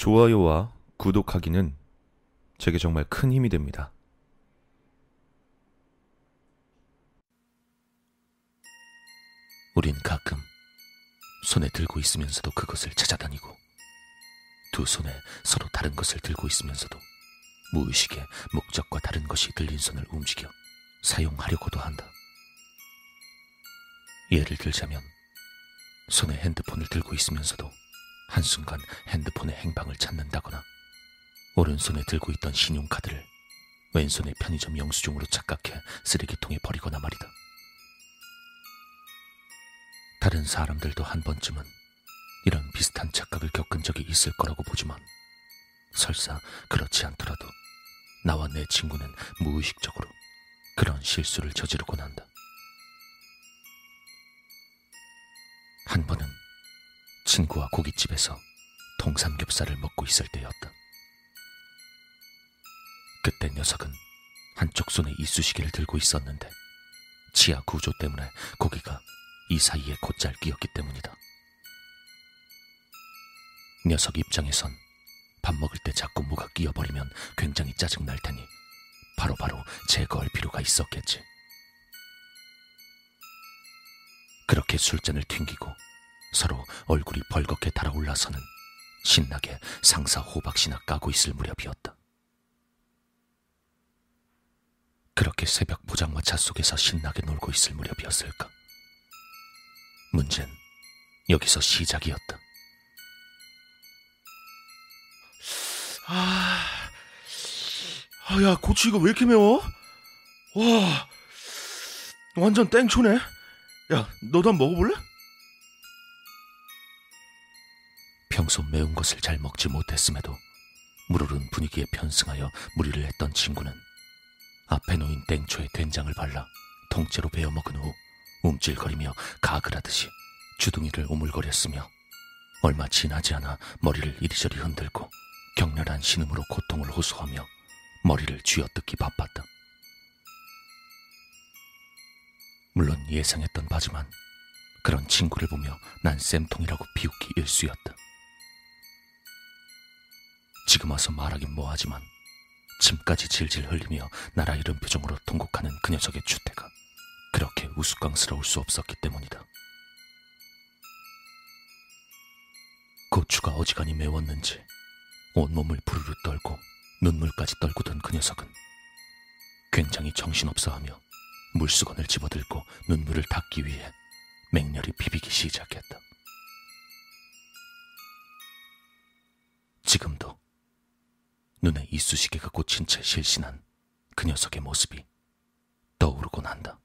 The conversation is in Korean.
좋아요와 구독하기는 제게 정말 큰 힘이 됩니다. 우린 가끔 손에 들고 있으면서도 그것을 찾아다니고 두 손에 서로 다른 것을 들고 있으면서도 무의식에 목적과 다른 것이 들린 손을 움직여 사용하려고도 한다. 예를 들자면 손에 핸드폰을 들고 있으면서도 한순간 핸드폰의 행방을 찾는다거나 오른손에 들고 있던 신용카드를 왼손의 편의점 영수증으로 착각해 쓰레기통에 버리거나 말이다. 다른 사람들도 한 번쯤은 이런 비슷한 착각을 겪은 적이 있을 거라고 보지만 설사 그렇지 않더라도 나와 내 친구는 무의식적으로 그런 실수를 저지르곤 한다. 한 번은 친구와 고깃집에서 통삼겹살을 먹고 있을 때였다. 그때 녀석은 한쪽 손에 이쑤시개를 들고 있었는데 치아 구조 때문에 고기가 이 사이에 곧잘 끼었기 때문이다. 녀석 입장에선 밥 먹을 때 자꾸 뭐가 끼어버리면 굉장히 짜증날 테니 바로바로 제거할 필요가 있었겠지. 그렇게 술잔을 튕기고 서로 얼굴이 벌겋게 달아올라서는 신나게 상사 호박씨나 까고 있을 무렵이었다. 그렇게 새벽 포장마차 속에서 신나게 놀고 있을 무렵이었을까? 문제는 여기서 시작이었다. 아, 아, 야, 고추 이거 왜 이렇게 매워? 와, 완전 땡초네. 야, 너도 한번 먹어볼래? 평소 매운 것을 잘 먹지 못했음에도 물오른 분위기에 편승하여 무리를 했던 친구는 앞에 놓인 땡초에 된장을 발라 통째로 베어 먹은 후 움찔거리며 가글하듯이 주둥이를 오물거렸으며 얼마 지나지 않아 머리를 이리저리 흔들고 격렬한 신음으로 고통을 호소하며 머리를 쥐어뜯기 바빴다. 물론 예상했던 바지만 그런 친구를 보며 난 쌤통이라고 비웃기 일쑤였다. 지금 와서 말하긴 뭐하지만 침까지 질질 흘리며 나라 이른 표정으로 통곡하는 그 녀석의 주태가 그렇게 우스꽝스러울 수 없었기 때문이다. 고추가 어지간히 매웠는지 온몸을 부르르 떨고 눈물까지 떨구던 그 녀석은 굉장히 정신없어하며 물수건을 집어들고 눈물을 닦기 위해 맹렬히 비비기 시작했다. 눈에 이쑤시개가 꽂힌 채 실신한 그 녀석의 모습이 떠오르곤 한다.